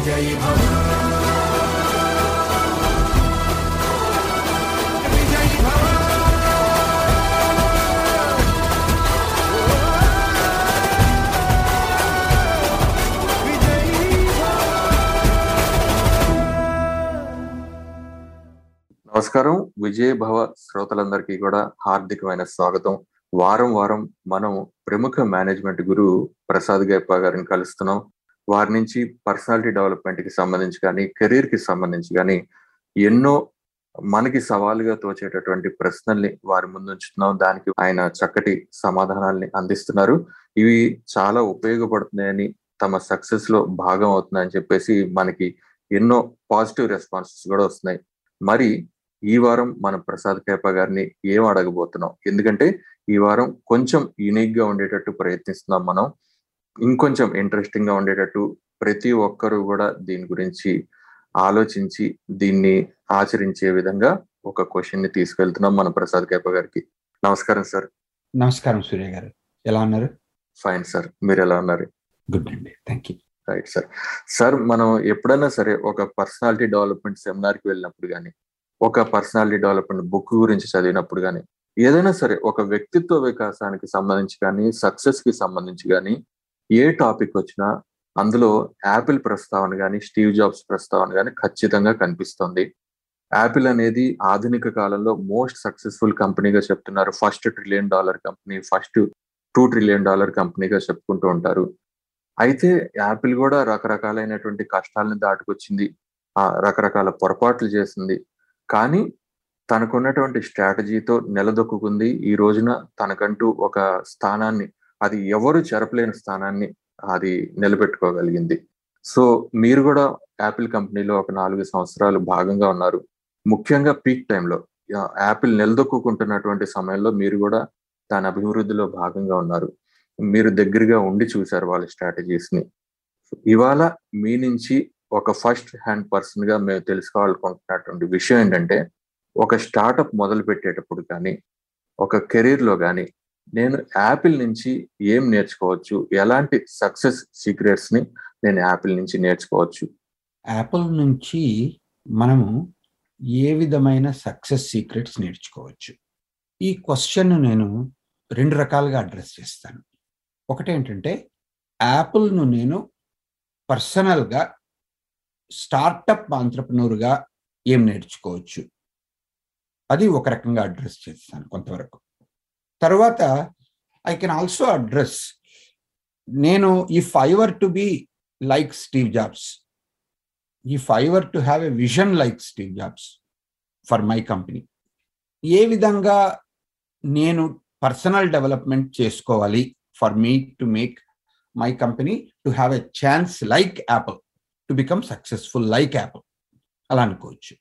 విజయ భవ నమస్కారం. విజయ భవ శ్రోతలందరికీ కూడా హార్దికమైన స్వాగతం. వారం వారం మనం ప్రముఖ మేనేజ్మెంట్ గురువు ప్రసాద్ గైపా గారిని కలుస్తున్నాం. వారి నుంచి పర్సనాలిటీ డెవలప్మెంట్కి సంబంధించి కానీ కెరీర్కి సంబంధించి కానీ ఎన్నో మనకి సవాలుగా తోచేటటువంటి ప్రశ్నల్ని వారి ముందు ఉంచుతున్నాం దానికి ఆయన చక్కటి సమాధానాల్ని అందిస్తున్నారు. ఇవి చాలా ఉపయోగపడుతున్నాయని తమ సక్సెస్లో భాగం అవుతుందని చెప్పేసి మనకి ఎన్నో పాజిటివ్ రెస్పాన్సెస్ కూడా వస్తున్నాయి. మరి ఈ వారం మన ప్రసాద్ కేప గారిని ఏం అడగబోతున్నాం? ఎందుకంటే ఈ వారం కొంచెం యునిక్గా ఉండేటట్టు ప్రయత్నిస్తున్నాం మనం. ఇంకొంచెం ఇంట్రెస్టింగ్గా ఉండేటట్టు ప్రతి ఒక్కరూ కూడా దీని గురించి ఆలోచించి దీన్ని ఆచరించే విధంగా ఒక క్వశ్చన్ని తీసుకెళ్తున్నాం మన ప్రసాద్ కేపా గారికి. నమస్కారం సార్ నమస్కారం సూర్య గారు. ఎలా ఉన్నారు? ఫైన్ సార్ మీరు ఎలా ఉన్నారు? గుడ్ అండి. Thank you right sir sir మనం ఎప్పుడైనా సరే ఒక పర్సనాలిటీ డెవలప్మెంట్ సెమినార్కి వెళ్ళినప్పుడు కానీ ఒక పర్సనాలిటీ డెవలప్మెంట్ బుక్ గురించి చదివినప్పుడు కానీ ఏదైనా సరే ఒక వ్యక్తిత్వ వికాసానికి సంబంధించి కానీ సక్సెస్కి సంబంధించి కానీ ఏ టాపిక్ వచ్చినా అందులో యాపిల్ ప్రస్తావన కానీ స్టీవ్ జాబ్స్ ప్రస్తావన కానీ ఖచ్చితంగా కనిపిస్తుంది. యాపిల్ అనేది ఆధునిక కాలంలో మోస్ట్ సక్సెస్ఫుల్ కంపెనీగా చెప్తున్నారు. First trillion dollar company first two trillion dollar కంపెనీగా చెప్పుకుంటూ ఉంటారు. అయితే యాపిల్ కూడా రకరకాలైనటువంటి కష్టాలను దాటుకొచ్చింది. ఆ రకరకాల పొరపాట్లు చేసింది. కానీ తనకున్నటువంటి స్ట్రాటజీతో నిలదొక్కుంది ఈ రోజున తనకంటూ ఒక స్థానాన్ని అది ఎవరు చెరపలేని స్థానాన్ని అది నిలబెట్టుకోగలిగింది. సో మీరు కూడా యాపిల్ కంపెనీలో ఒక నాలుగు సంవత్సరాలు భాగంగా ఉన్నారు. ముఖ్యంగా పీక్ టైంలో యాపిల్ నిలదొక్కుంటున్నటువంటి సమయంలో మీరు కూడా దాని అభివృద్ధిలో భాగంగా ఉన్నారు. మీరు దగ్గరగా ఉండి చూశారు వాళ్ళ స్ట్రాటజీస్ని ఇవాళ మీ నుంచి ఒక ఫస్ట్ హ్యాండ్ పర్సన్గా మేము తెలుసుకోవాలనుకుంటున్నటువంటి విషయం ఏంటంటే ఒక స్టార్టప్ మొదలు పెట్టేటప్పుడు కానీ ఒక కెరీర్లో కానీ నేను యాపిల్ నుంచి ఏం నేర్చుకోవచ్చు? ఎలాంటి సక్సెస్ సీక్రెట్స్ని నేను యాపిల్ నుంచి నేర్చుకోవచ్చు? యాపిల్ నుంచి మనము ఏ విధమైన సక్సెస్ సీక్రెట్స్ నేర్చుకోవచ్చు? ఈ క్వశ్చన్ నేను రెండు రకాలుగా అడ్రస్ చేస్తాను. ఒకటేంటంటే యాపిల్ను నేను పర్సనల్గా స్టార్టప్ ఆంటర్ప్రనూర్గా ఏం నేర్చుకోవచ్చు? అది ఒక రకంగా అడ్రస్ చేస్తాను కొంతవరకు. తర్వాత ఐ కెన్ ఆల్సో అడ్రస్ నేను if I were to be like Steve Jobs if I were to have a vision like Steve Jobs for my company ఏ విధంగా నేను పర్సనల్ డెవలప్మెంట్ చేసుకోవాలి for me to make my company to have a chance like Apple to become successful like Apple అలా అనుకోవచ్చు.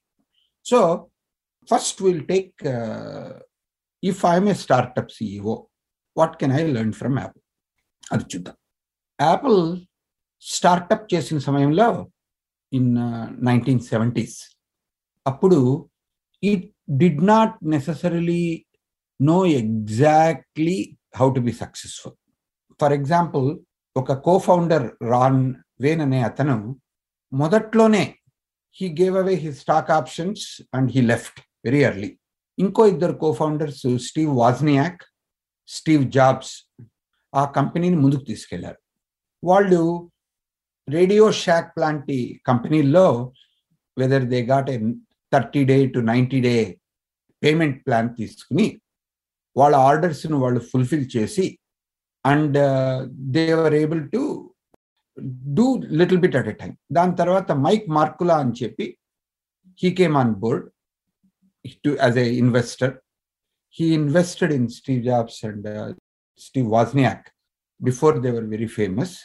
So first will take if I'm a startup CEO what can I learn from Apple అది చూద్దాం. Apple startup చేసిన సమయంలో in nineteen seventies అప్పుడు it did not necessarily know exactly how to be successful for example ఒక co founder Ron Wayne అనే అతను మొదట్లోనే he gave away he stock options and he left very early ఇంకో ఇద్దరు co founders Steve Wozniak Steve Jobs ఆ కంపెనీని ముందుకు తీసుకెళ్ళారు. వాళ్ళు రేడియో షాక్ లాంటి కంపెనీల్లో whether they got a thirty day to ninety day payment plan తీసుకుని వాళ్ళ ఆర్డర్స్ను వాళ్ళు ఫుల్ఫిల్ చేసి and they are able to do little bit at a time దాని తర్వాత మైక్ మార్కులా అని చెప్పి he came on board to, as an investor. He invested in Steve Jobs and uh, Steve Wozniak before they were very famous.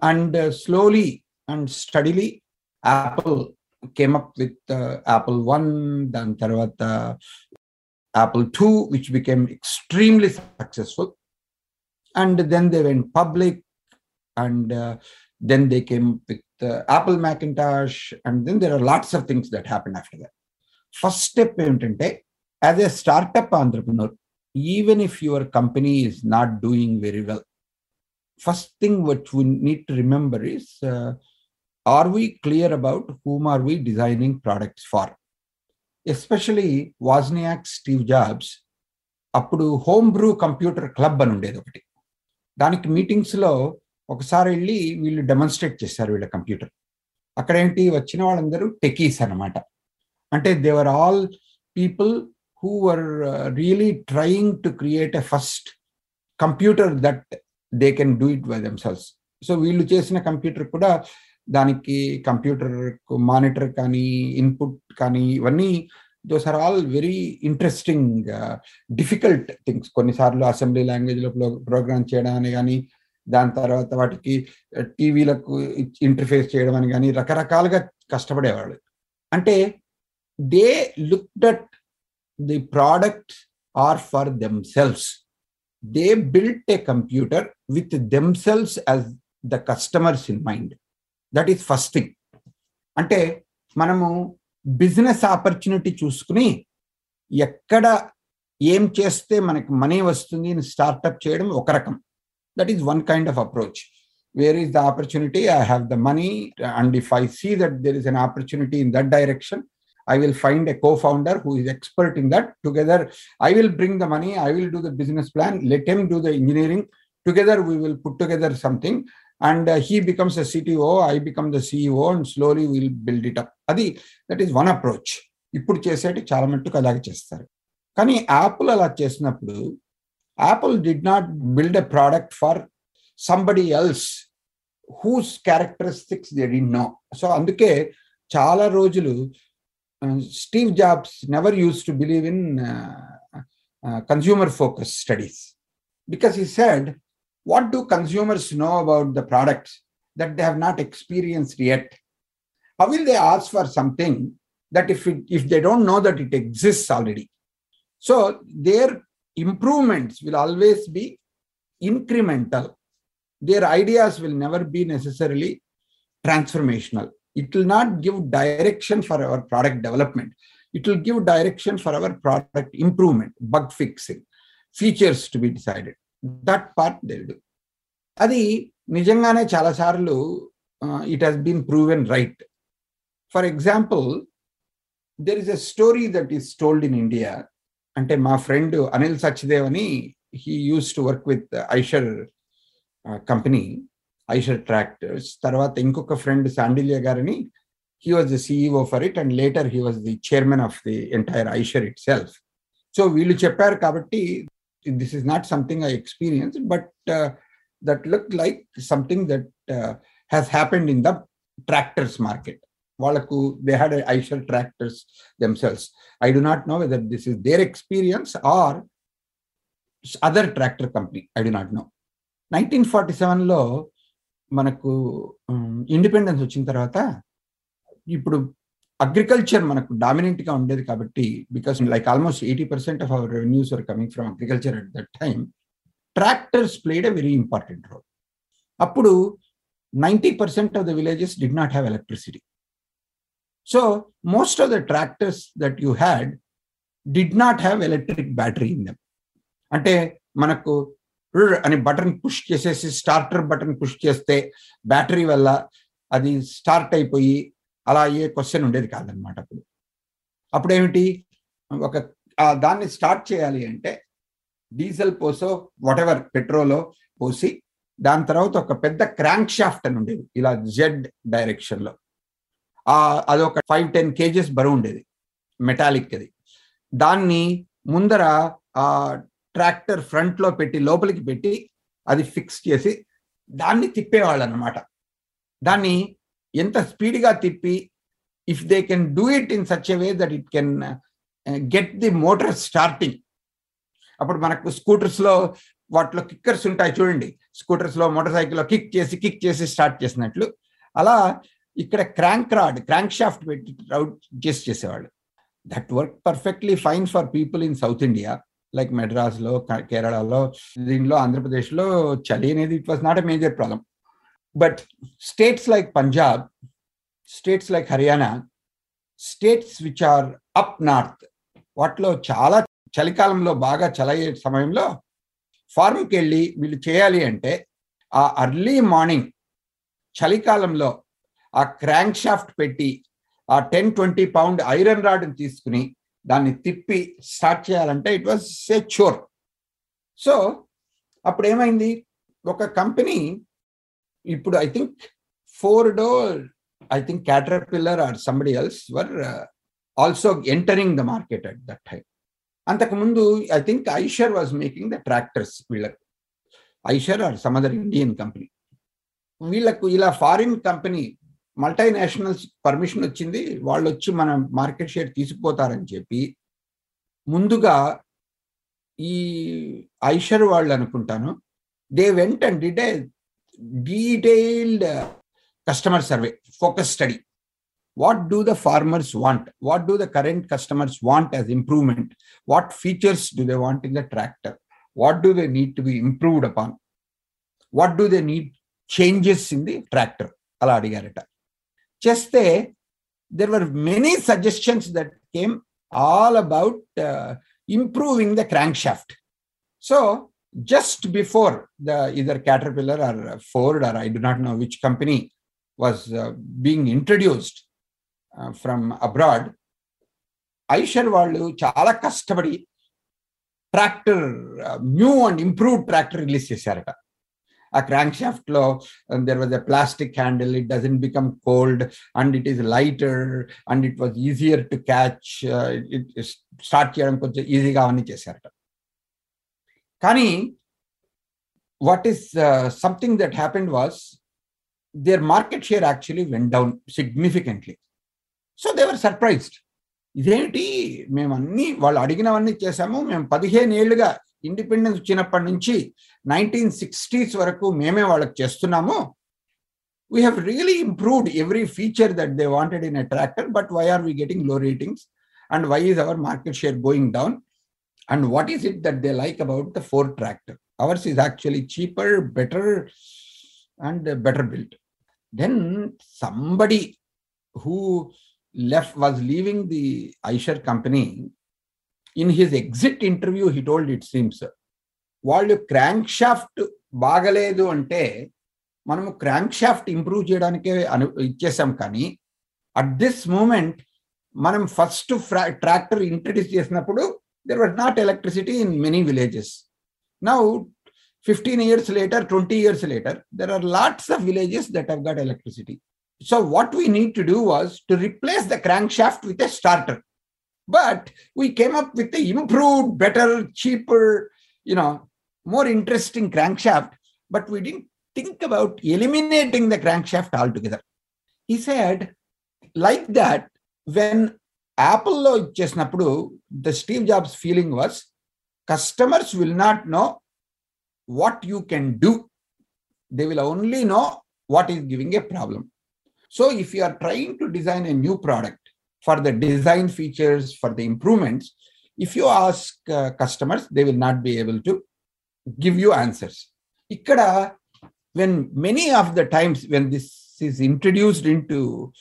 And uh, slowly and steadily, Apple came up with uh, Apple One, then Tarvata, uh, Apple Two, which became extremely successful. And then they went public, and uh, then they came with uh, Apple Macintosh, and then there are lots of things that happened after that. First step ఏంటంటే as a startup entrepreneur even if your company is not doing very well first thing what we need to remember is are we clear about whom are we designing products for especially Wozniak Steve Jobs అప్పుడు Homebrew Computer Club అని ఉండేది ఒకటి. దానికి మీటింగ్స్లో ఒకసారి వెళ్ళి వీళ్ళు demonstrate చేశారు వీళ్ళ కంప్యూటర్ అక్కడ ఏంటి వచ్చిన వాళ్ళందరూ టెకీస్ అనమాట అంటే they were all people who were really trying to create a first computer that they can do it by themselves so వీళ్ళు చేసిన కంప్యూటర్ కూడా దానికి కంప్యూటర్ మానిటర్ కానీ ఇన్పుట్ కానీ ఇవన్నీ those are all very interesting difficult things కొన్నిసార్లు assembly లాంగ్వేజ్లో program చేయడం అని కానీ దాని తర్వాత వాటికి uh, టీవీలకు ఇంటర్ఫేస్ చేయడం అని కానీ రకరకాలుగా కష్టపడేవాళ్ళు. అంటే they look at the product are for themselves they built a computer with themselves as the customers in mind that is first thing అంటే మనము బిజినెస్ ఆపర్చునిటీ చూసుకుని ఎక్కడ ఏం చేస్తే మనకి మనీ వస్తుంది అని స్టార్ట్అప్ చేయడం ఒక రకం. That is one kind of approach where is the opportunity I have the money and if I see that there is an opportunity in that direction I will find a co-founder who is expert in that. Together, I will bring the money. I will do the business plan. Let him do the engineering. Together, we will put together something, and uh, he becomes a CTO. I become the CEO, and slowly we'll build it up. Adi, that is one approach. ఇప్పుడు చేసేటి చాలా మట్టుకు అలాగే చేస్తారు కానీ Apple అలా చేసినప్పుడు Apple did not build a product for somebody else whose characteristics they do know so అందుకే చాలా రోజులు Uh, Steve Jobs never used to believe in uh, uh, consumer focused studies because he said, What do consumers know about the products that they have not experienced yet? How will they ask for something that if, it, if they don't know that it exists already? So their improvements will always be incremental. Their ideas will never be necessarily transformational it will not give direction for our product development it will give direction for our product improvement bug fixing features to be decided that part they do అది నిజంగానే చాలాసార్లు it has been proven right for example there is a story that is told in India అంటే మా friend Anil Sachdev అని he use to work with Eicher company Eicher Tract. Tarvata inkoka friend Sandilia Garani, he was the CEO for it and later he was the chairman of the entire Eicher itself. So వీళ్ళు చెప్పారు కాబట్టి this is not something I experience but that look like something that has happened in the tractors market వాళ్ళకు they had Eicher tractors themselves I do not know whether this is their experience or other tractor company I do not know nineteen forty సెవెన్లో మనకు independence వచ్చిన తర్వాత ఇప్పుడు agriculture మనకు డామినెంట్గా ఉండేది కాబట్టి because like almost eighty percent of our revenues are coming from agriculture at that time tractors played a very important role అప్పుడు ninety percent of the villages did not have electricity so most of the tractors that you had did not have electric battery in them అంటే మనకు అని button push చేసేసి starter button push చేస్తే battery వల్ల అది start అయిపోయి అలా అయ్యే క్వశ్చన్ ఉండేది కాదనమాట అప్పుడు. అప్పుడు ఏమిటి ఒక దాన్ని స్టార్ట్ చేయాలి అంటే డీజిల్ పోసో వాటెవర్ పెట్రోలో పోసి దాని తర్వాత ఒక పెద్ద క్రాంక్ షాఫ్ట్ అని ఉండేది. ఇలా జెడ్ డైరెక్షన్లో. అది ఒక అదొక ఫైవ్ టెన్ కేజెస్ బరువు ఉండేది. మెటాలిక్ అది దాన్ని ముందర ఆ ట్రాక్టర్ ఫ్రంట్లో పెట్టి లోపలికి పెట్టి అది ఫిక్స్ చేసి దాన్ని తిప్పేవాళ్ళు అనమాట దాన్ని ఎంత స్పీడ్గా తిప్పి if they can do it in such a way that it can get the motor starting అప్పుడు మనకు స్కూటర్స్లో వాటిలో కిక్కర్స్ ఉంటాయి చూడండి. స్కూటర్స్లో మోటార్ సైకిల్లో కిక్ చేసి కిక్ చేసి స్టార్ట్ చేసినట్లు. అలా ఇక్కడ క్రాంక్ రాడ్ క్రాంక్ షాఫ్ట్ పెట్టి రౌట్ చేసి చేసేవాళ్ళు. That work perfectly fine for people in south India like మెడ్రాస్లో కేరళలో దీనిలో ఆంధ్రప్రదేశ్లో చలి అనేది it was not a major problem. But states like Punjab states like Haryana states which are up north వాటిలో చాలా చలికాలంలో బాగా చలయ్యే సమయంలో ఫార్మ్కి వెళ్ళి వీళ్ళు చేయాలి అంటే ఆ అర్లీ మార్నింగ్ చలికాలంలో ఆ క్రాంక్ షాఫ్ట్ పెట్టి ఆ టెన్ ట్వంటీ పౌండ్ ఐరన్ రాడ్ని తీసుకుని దాన్ని తిప్పి స్టార్ట్ చేయాలంటే it was say chore so అప్పుడు ఏమైంది ఒక కంపెనీ ఇప్పుడు I think Ford I think Caterpillar or somebody else were also entering the market at that time అంతకుముందు I think Eicher was making the tractors వీళ్ళకు. Eicher or some other Indian company వీళ్ళకు ఇలా foreign company multinationals permission వచ్చింది వాళ్ళు వచ్చి మనం market share తీసుకుపోతారని చెప్పి ముందుగా ఈ ఐషర్ వాళ్ళు అనుకుంటాను they went and detailed customer survey focus study. What do the farmers want? What do the current customers want as improvement? What features do they want in the tractor? What do they need to be improved upon? What do they need changes in the tractor? అలా అడిగారట. చేస్తే there were many suggestions that came all about uh, improving the crankshaft so just before the either caterpillar or ford or i do not know which company was uh, being introduced from abroad Eicher వాళ్ళు చాలా కష్టపడి tractor new and improve tractor release చేశారట ఆ crank షాఫ్ట్లో there was a plastic handle it doesn't become cold and it is lighter and it was easier to catch it start చేయడం కొంచెం ఈజీగా అవన్నీ చేశారట. కానీ what is something that happened was their market share actually went down significantly so they were surprised ఇదేంటి? మేము అన్ని వాళ్ళు అడిగినవన్నీ చేశాము మేము పదిహేను ఏళ్ళుగా ఇండిపెండెన్స్ వచ్చినప్పటి నుంచి నైన్టీన్ సిక్స్టీస్ వరకు మేమే వాళ్ళకి చేస్తున్నాము we have really improved every feature that they wanted in a tractor but why are we getting low ratings and why is our market share going down and what is it that they like about the four tractor ours is actually cheaper better and better built than somebody who left was leaving the Aisher company. in his exit interview he told it seems వాళ్ళు crank shaft బాగలేదు అంటే మనము crank shaft improve చేయడానికే అను ఇచ్చేసాం కానీ at this moment మనం first tractor introduce చేసినప్పుడు there was not electricity in many villages now fifteen years later twenty years later there are lots of villages that have got electricity so what we need to do was to replace the crankshaft with a starter But we came up with the improved, better, cheaper, you know, more interesting crankshaft. But we didn't think about eliminating the crankshaft altogether. He said, like that, when Apple lo ఇచ్చేసినప్పుడు the Steve Jobs feeling was customers will not know what you can do. They will only know what is giving a problem. So if you are trying to design a new product for the design features, for the improvements, if you ask uh, customers, they will not be able to give you answers. Ikkada, when many of the times when this is introduced into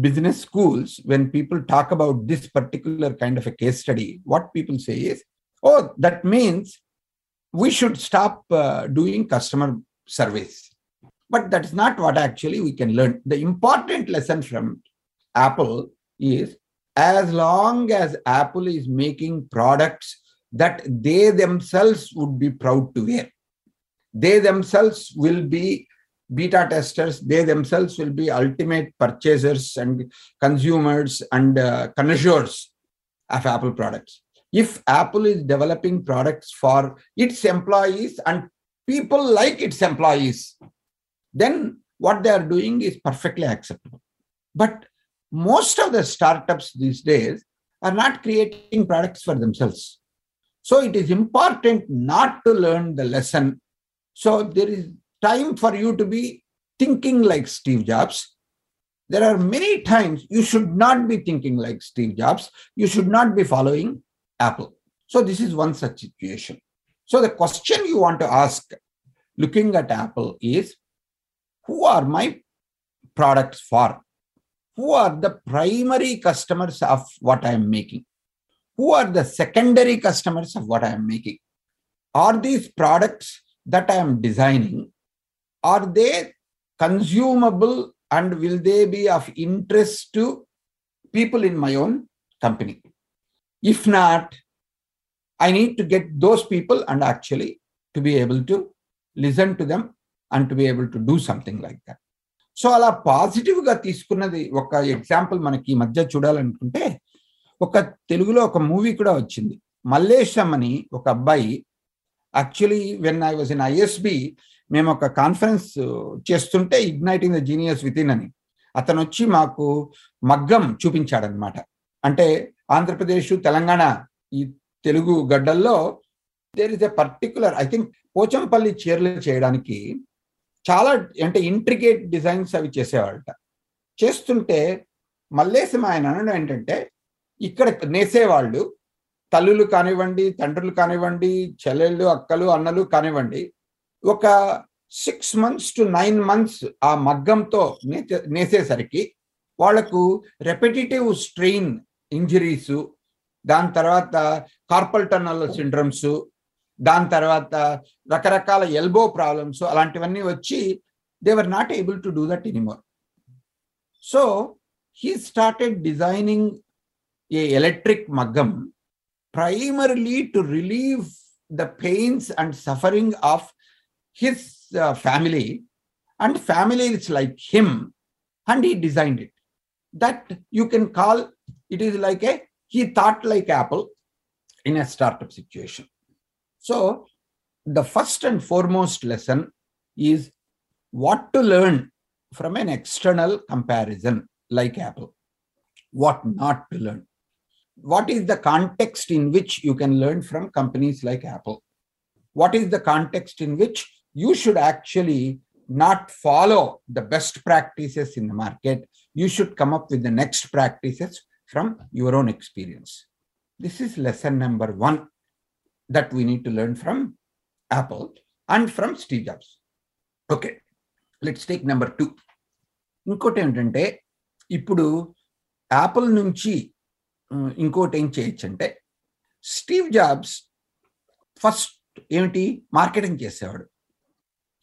business schools, when people talk about this particular kind of a case study, what people say is, oh, that means we should stop uh, doing customer surveys but that's not what actually we can learn. The important lesson from Apple is as long as Apple is making products that they themselves would be proud to wear, they themselves will be beta testers, they themselves will be ultimate purchasers and consumers and uh, connoisseurs of Apple products. If Apple is developing products for its employees and people like its employees, then what they are doing is perfectly acceptable. But most of the startups these days are not creating products for themselves. So it is important not to learn the lesson. So there is time for you to be thinking like Steve Jobs. There are many times you should not be thinking like Steve Jobs. You should not be following Apple. So this is one such situation. So the question you want to ask looking at Apple is who are my products for? Who are the primary customers of what I am making? Who are the secondary customers of what I am making? Are these products that I am designing, are they consumable and will they be of interest to people in my own company? If not, I need to get those people and actually to be able to listen to them and to be able to do something like that. So అలా పాజిటివ్గా తీసుకున్నది ఒక example మనకి ఈ మధ్య చూడాలనుకుంటే ఒక తెలుగులో ఒక మూవీ కూడా వచ్చింది. మల్లేశం అని ఒక అబ్బాయి actually when I was in ISB మేము ఒక కాన్ఫరెన్స్ చేస్తుంటే igniting the genius within అని. అతను వచ్చి మాకు మగ్గం చూపించాడనమాట అంటే ఆంధ్రప్రదేశ్ తెలంగాణ ఈ Telugu గడ్డల్లో there is a particular I think Pochampally చీరలు చేయడానికి చాలా అంటే ఇంట్రికేట్ డిజైన్స్ అవి చేసేవాళ్ళట. చేస్తుంటే మల్లేశం ఆయన అనడం ఏంటంటే ఇక్కడ నేసేవాళ్ళు తల్లులు కానివ్వండి తండ్రులు కానివ్వండి చెల్లెళ్ళు అక్కలు అన్నలు కానివ్వండి ఒక six months to nine months ఆ మగ్గంతో నేసేసరికి వాళ్ళకు రెపిటేటివ్ స్ట్రెయిన్ ఇంజరీస్ దాని తర్వాత కార్పల్ టన్నల్ సిండ్రమ్స్ దాని తర్వాత రకరకాల ఎల్బో ప్రాబ్లమ్స్ అలాంటివన్నీ వచ్చి they were not able to do that anymore so he started designing a electric మగ్గం primarily to relieve the pains and suffering of his uh, family and family is like him and he designed it that you can call it is like a he thought like apple in a startup situation so the first and foremost lesson is what to learn from an external comparison like apple what not to learn what is the context in which you can learn from companies like Apple? What is the context in which you should actually not follow the best practices in the market? You should come up with the next practices from your own experience. This is lesson number one that we need to learn from Apple and from Steve Jobs. Okay, let's take number two. ఇంకోటి ఏంటంటే ఇప్పుడు Apple నుంచి ఇంకోటి ఏం చేయొచ్చు అంటే Steve Jobs first ఏమిటి marketing చేసేవాడు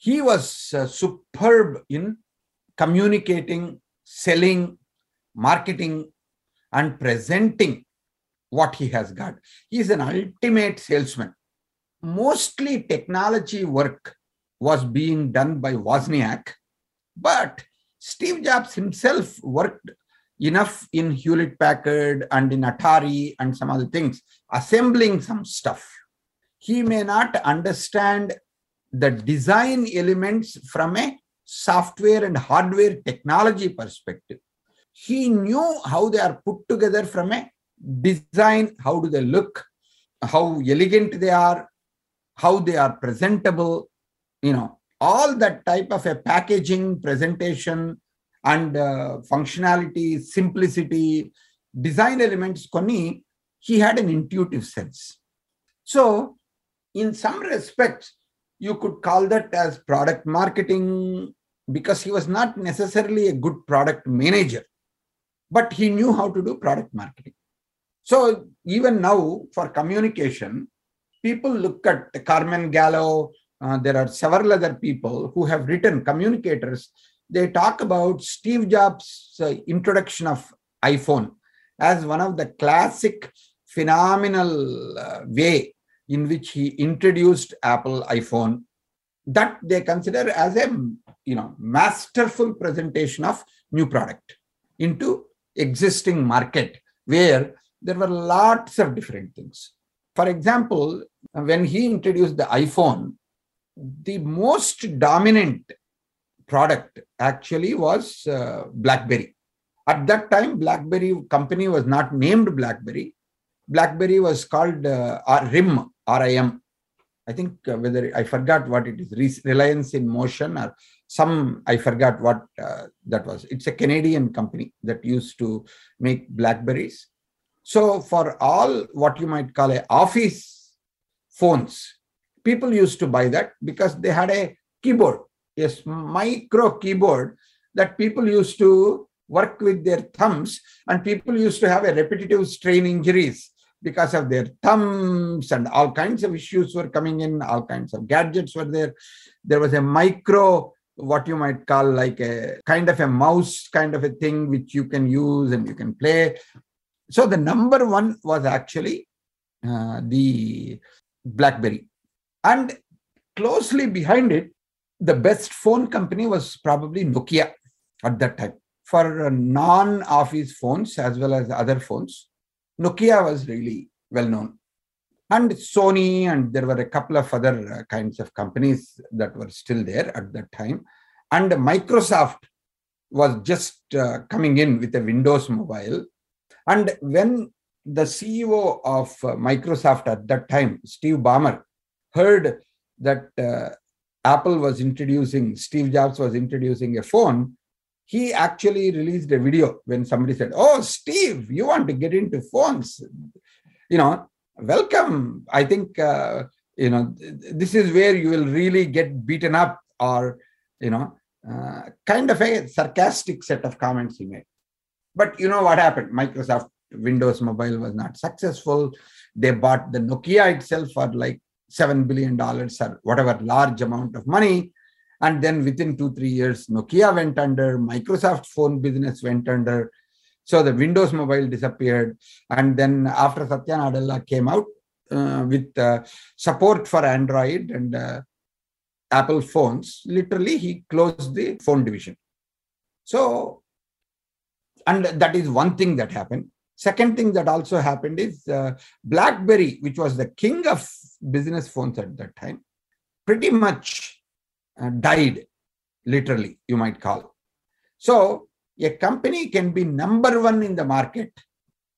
he was superb in communicating selling marketing and presenting what he has got. He is an ultimate salesman. Mostly technology work was being done by Wozniak, but Steve Jobs himself worked enough in Hewlett Packard and in Atari and some other things, assembling some stuff. He may not understand the design elements from a software and hardware technology perspective. He knew how they are put together from a design, how do they look, how elegant they are, how they are presentable, you know, all that type of a packaging, presentation, and uh, functionality, simplicity, design elements, koni, he had an intuitive sense. So, in some respects, you could call that as product marketing because he was not necessarily a good product manager, but he knew how to do product marketing. So, even now, for communication, people look at Carmine Gallo, uh, there are several other people who have written communicators. They talk about Steve Jobs' uh, introduction of iPhone as one of the classic phenomenal uh, way in which he introduced Apple iPhone that they consider as a you know masterful presentation of new product into existing market where there were lots of different things. For example, when he introduced the iPhone, the most dominant product actually was uh, blackberry. At that time blackberry company was not named blackberry. Blackberry was called uh, rim rim i think uh, whether i forgot what it is reliance in motion or some i forgot what uh, that was. It's a canadian company that used to make blackberries so for all what you might call a office phones people used to buy that because they had a keyboard a micro keyboard that people used to work with their thumbs and people used to have a repetitive strain injuries because of their thumbs and all kinds of issues were coming in all kinds of gadgets were there there was a micro what you might call like a kind of a mouse kind of a thing which you can use and you can play. So the number one was actually uh, the BlackBerry. And closely behind it, the best phone company was probably Nokia at that time. For non office phones as well as other phones, Nokia was really well known. And Sony, and there were a couple of other uh, kinds of companies that were still there at that time. And Microsoft was just uh, coming in with a Windows mobile. And when the CEO of uh, Microsoft at that time, Steve Ballmer, heard that uh, Apple was introducing, Steve Jobs was introducing a phone, he actually released a video when somebody said, Oh, Steve, you want to get into phones? You know, welcome. I think, uh, you know, this is where you will really get beaten up or, you know, uh, kind of a sarcastic set of comments he made. But you know what happened? Microsoft Windows Mobile was not successful. They bought the Nokia itself for like $7 billion or whatever large amount of money. And then within two, three years, Nokia went under, Microsoft phone business went under. So the Windows Mobile disappeared. And then after Satya Nadella came out uh, with uh, support for Android and uh, Apple phones, literally he closed the phone division. So, and that is one thing that happened. Second thing that also happened is uh, BlackBerry, which was the king of business phones at that time, pretty much uh, died, literally, you might call. So, a company can be number one in the market,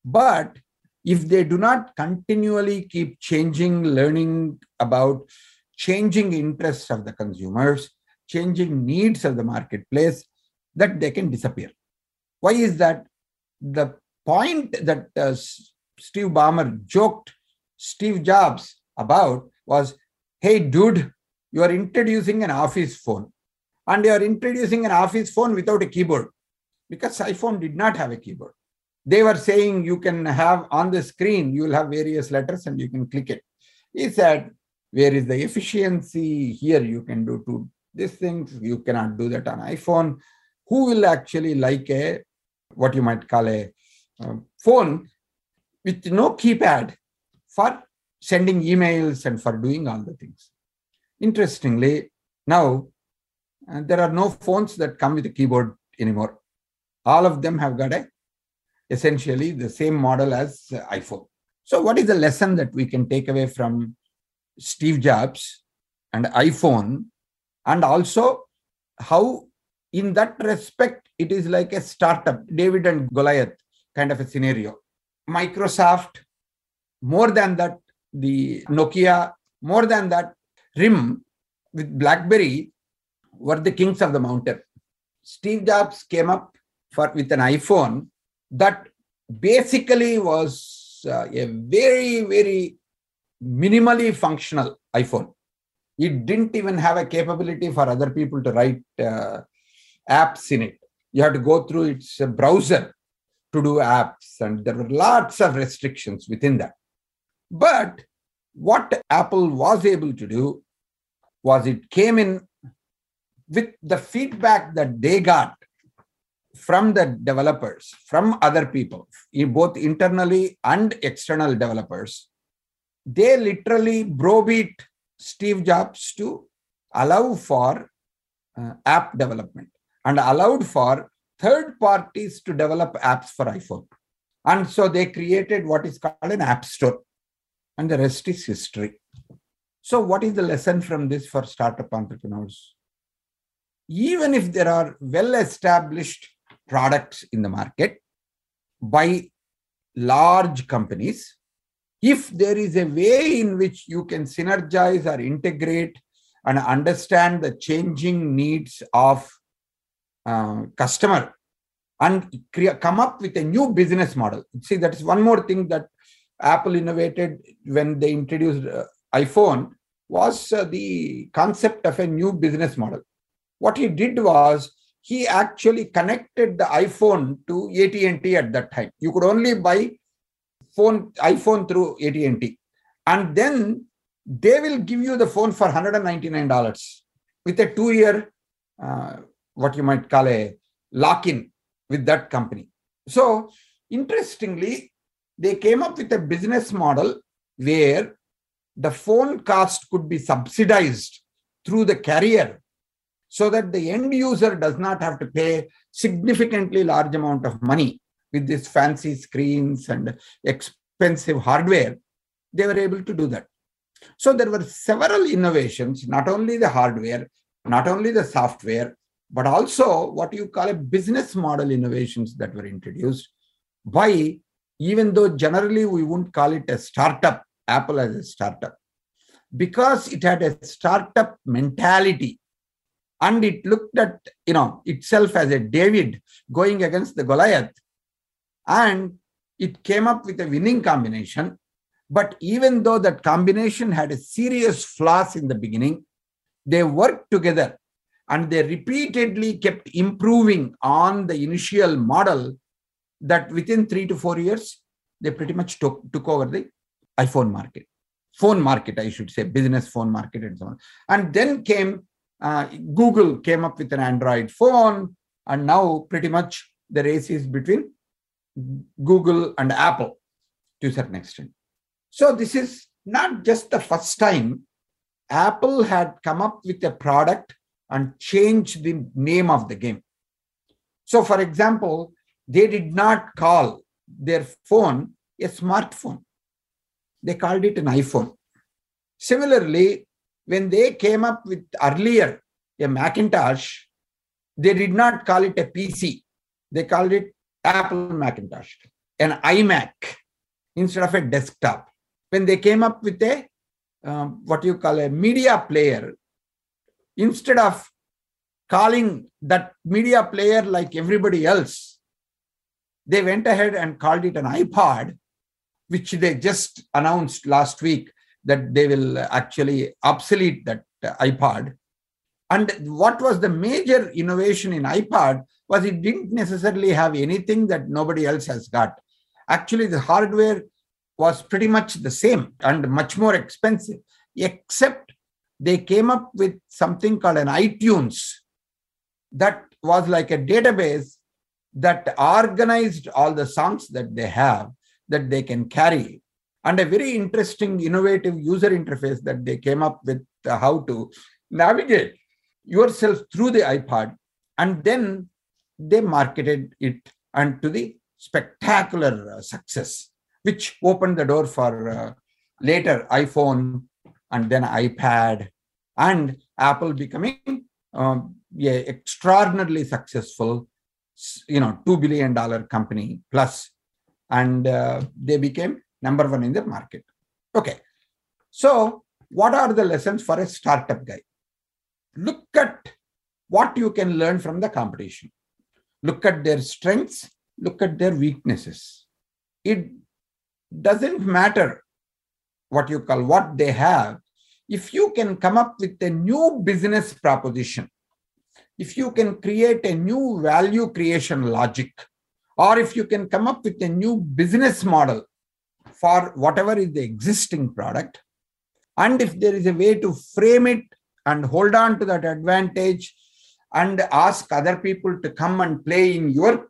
but if they do not continually keep changing, learning about changing interests of the consumers, changing needs of the marketplace, that they can disappear. Why is that? The point that uh, Steve Ballmer joked Steve Jobs about was hey, dude, you are introducing an office phone and you are introducing an office phone without a keyboard because iPhone did not have a keyboard. They were saying you can have on the screen, you will have various letters and you can click it. He said, where is the efficiency? Here you can do two these things. You cannot do that on iPhone. Who will actually like a what you might call a um, phone with no keypad for sending emails and for doing all the things. Interestingly, now uh, there are no phones that come with a keyboard anymore. All of them have got a essentially the same model as uh, iPhone. So, what is the lesson that we can take away from Steve Jobs and iPhone, and also how, in that respect, it is like a startup, David and Goliath kind of a scenario. Microsoft, more than that, the Nokia, more than that, RIM with BlackBerry were the kings of the mountain. Steve Jobs came up for with an iPhone that basically was uh, a very, very minimally functional iPhone. It didn't even have a capability for other people to write uh, apps in it. You have to go through its browser to do apps, and there were lots of restrictions within that. But what Apple was able to do was it came in with the feedback that they got from the developers, from other people, both internally and external developers. They literally browbeat Steve Jobs to allow for uh, app development and allowed for third parties to develop apps for iPhone. And so they created what is called an app store. And the rest is history. So, what is the lesson from this for startup entrepreneurs? Even if there are well established products in the market by large companies, if there is a way in which you can synergize or integrate and understand the changing needs of uh, customer and come up with a new business model. See, that is one more thing that Apple innovated when they introduced uh, iPhone was uh, the concept of a new business model. What he did was he actually connected the iPhone to AT&T at that time. You could only buy phone iPhone through AT&T, and then they will give you the phone for $199 with a two-year uh, what you might call a lock in with that company. So, interestingly, they came up with a business model where the phone cost could be subsidized through the carrier so that the end user does not have to pay significantly large amount of money with these fancy screens and expensive hardware they were able to do that so there were several innovations not only the hardware not only the software but also what you call a business model innovations that were introduced by even though generally we wouldn't call it a startup apple as a startup because it had a startup mentality. And it looked at you know itself as a david going against the goliath. And it came up with a winning combination. But even though that combination had a serious flaws in the beginning they worked together and they repeatedly kept improving on the initial model that within 3 to 4 years they pretty much took, took over the iphone market phone market i should say business phone market and so on and then came uh, Google came up with an Android phone, and now pretty much the race is between Google and Apple to a certain extent. So, this is not just the first time Apple had come up with a product and change the name of the game. So, for example, they did not call their phone a smartphone, they called it an iPhone. Similarly, when they came up with earlier a Macintosh, they did not call it a PC. They called it Apple Macintosh, an iMac instead of a desktop. When they came up with a um, what you call a media player, instead of calling that media player like everybody else, they went ahead and called it an iPod, which they just announced last week that they will actually obsolete that uh, iPod. And what was the major innovation in iPod was it didn't necessarily have anything that nobody else has got. Actually, the hardware was pretty much the same and much more expensive, except they came up with something called an iTunes that was like a database that organized all the songs that they have that they can carry. And a very interesting innovative user interface that they came up with uh, how to navigate yourself through the ipod and then they marketed it and to the spectacular uh, success which opened the door for uh, later iphone and then ipad and apple becoming um, yeah, extraordinarily successful you know 2 billion dollar company plus and uh, they became number one in the market. Okay. So, what are the lessons for a startup guy? Look at what you can learn from the competition. Look at their strengths, look at their weaknesses. It doesn't matter what you call what they have. If you can come up with a new business proposition, if you can create a new value creation logic, or if you can come up with a new business model for whatever is the existing product. And if there is a way to frame it and hold on to that advantage and ask other people to come and play in your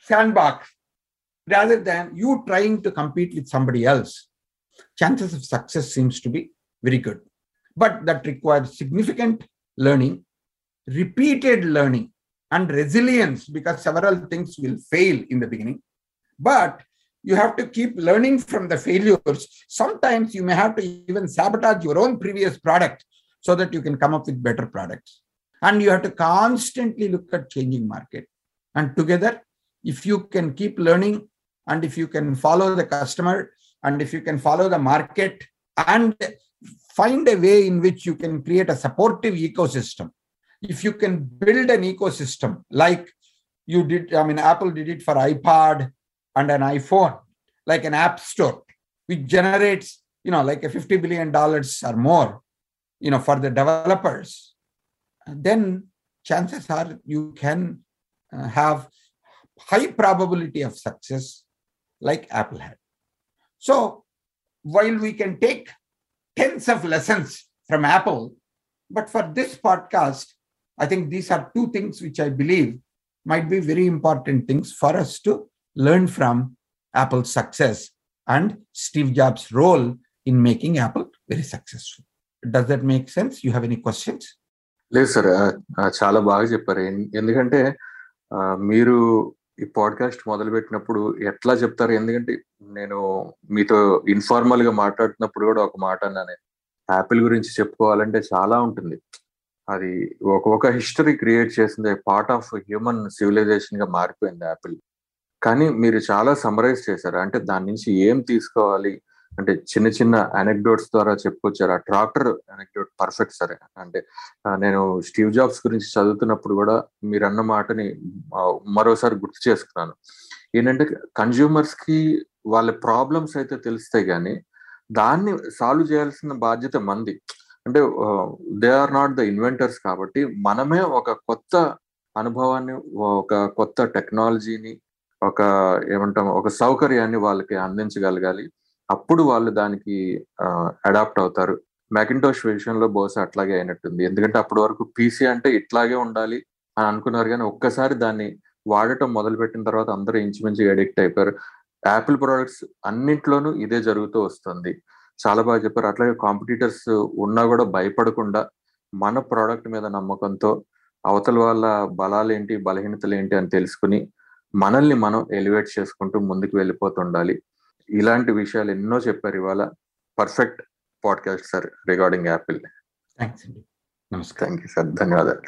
sandbox rather than you trying to compete with somebody else, chances of success seems to be very good. But that requires significant learning, repeated learning, and resilience because several things will fail in the beginning. But you have to keep learning from the failures. Sometimes you may have to even sabotage your own previous product so that you can come up with better products. And you have to constantly look at changing market. And together, if you can keep learning and if you can follow the customer and if you can follow the market and find a way in which you can create a supportive ecosystem, if you can build an ecosystem like you did, I mean, Apple did it for iPod and an iPhone, like an app store, which generates, you know, like a $50 billion or more, you know, for the developers, then chances are you can uh, have high probability of success like Apple had. So while we can take tens of lessons from Apple, but for this podcast, I think these are two things which I believe might be very important things for us to learn from Apple's success and Steve Jobs' role in making Apple very successful. Does that make sense? You have any questions? లేదు sir చాలా బాగా చెప్పారు ఎన్- ఎందుకంటే ఆ, మీరు ఈ podcast మొదలు పెట్టినప్పుడు ఎట్లా చెప్తారు? ఎందుకంటే నేను మీతో ఇన్ఫార్మల్గా మాట్లాడుతున్నప్పుడు కూడా ఒక మాట అన్నాను. యాపిల్ గురించి చెప్పుకోవాలంటే చాలా ఉంటుంది. అది ఒక హిస్టరీ క్రియేట్ చేసింది పార్ట్ ఆఫ్ హ్యూమన్ సివిలైజేషన్గా మారిపోయింది యాపిల్ కానీ మీరు చాలా సమరైజ్ చేశారు. అంటే దాని నుంచి ఏం తీసుకోవాలి? అంటే చిన్న చిన్న అనెక్డోట్స్ ద్వారా చెప్పుకొచ్చారు. ఆ ట్రాక్టర్ అనెక్డోట్ పర్ఫెక్ట్ సరే. అంటే నేను స్టీవ్ జాబ్స్ గురించి చదువుతున్నప్పుడు కూడా మీరు అన్న మాటని మరోసారి గుర్తు చేసుకున్నాను. ఏంటంటే కన్జ్యూమర్స్కి వాళ్ళ ప్రాబ్లమ్స్ అయితే తెలుస్తాయి కానీ దాన్ని సాల్వ్ చేయాల్సిన బాధ్యత మంది. అంటే they are not the inventors కాబట్టి మనమే ఒక కొత్త అనుభవాన్ని ఒక కొత్త టెక్నాలజీని ఒక ఏమంటాం ఒక సౌకర్యాన్ని వాళ్ళకి అందించగలగాలి. అప్పుడు వాళ్ళు దానికి అడాప్ట్ అవుతారు. మ్యాకింటోష్ విషయంలో బహుశా అట్లాగే అయినట్టుంది. ఎందుకంటే అప్పటి వరకు పీసీ అంటే ఇట్లాగే ఉండాలి అని అనుకున్నారు కానీ ఒక్కసారి దాన్ని వాడటం మొదలుపెట్టిన తర్వాత అందరూ ఇంచుమించు అడిక్ట్ అయిపోయారు. యాపిల్ ప్రొడక్ట్స్ అన్నింటిలోనూ ఇదే జరుగుతూ వస్తుంది. చాలా బాగా చెప్పారు. అట్లాగే కాంపిటీటర్స్ ఉన్నా కూడా భయపడకుండా మన ప్రోడక్ట్ మీద నమ్మకంతో అవతల వాళ్ళ బలాలు ఏంటి బలహీనతలు ఏంటి అని తెలుసుకుని మనల్ని మనం ఎలివేట్ చేసుకుంటూ ముందుకు వెళ్ళిపోతుండాలి ఇలాంటి విషయాలు ఎన్నో చెప్పారు ఇవాళ. Perfect podcast sir regarding Apple thanks అండి. నమస్కారం. థ్యాంక్ యూ సార్ ధన్యవాదాలు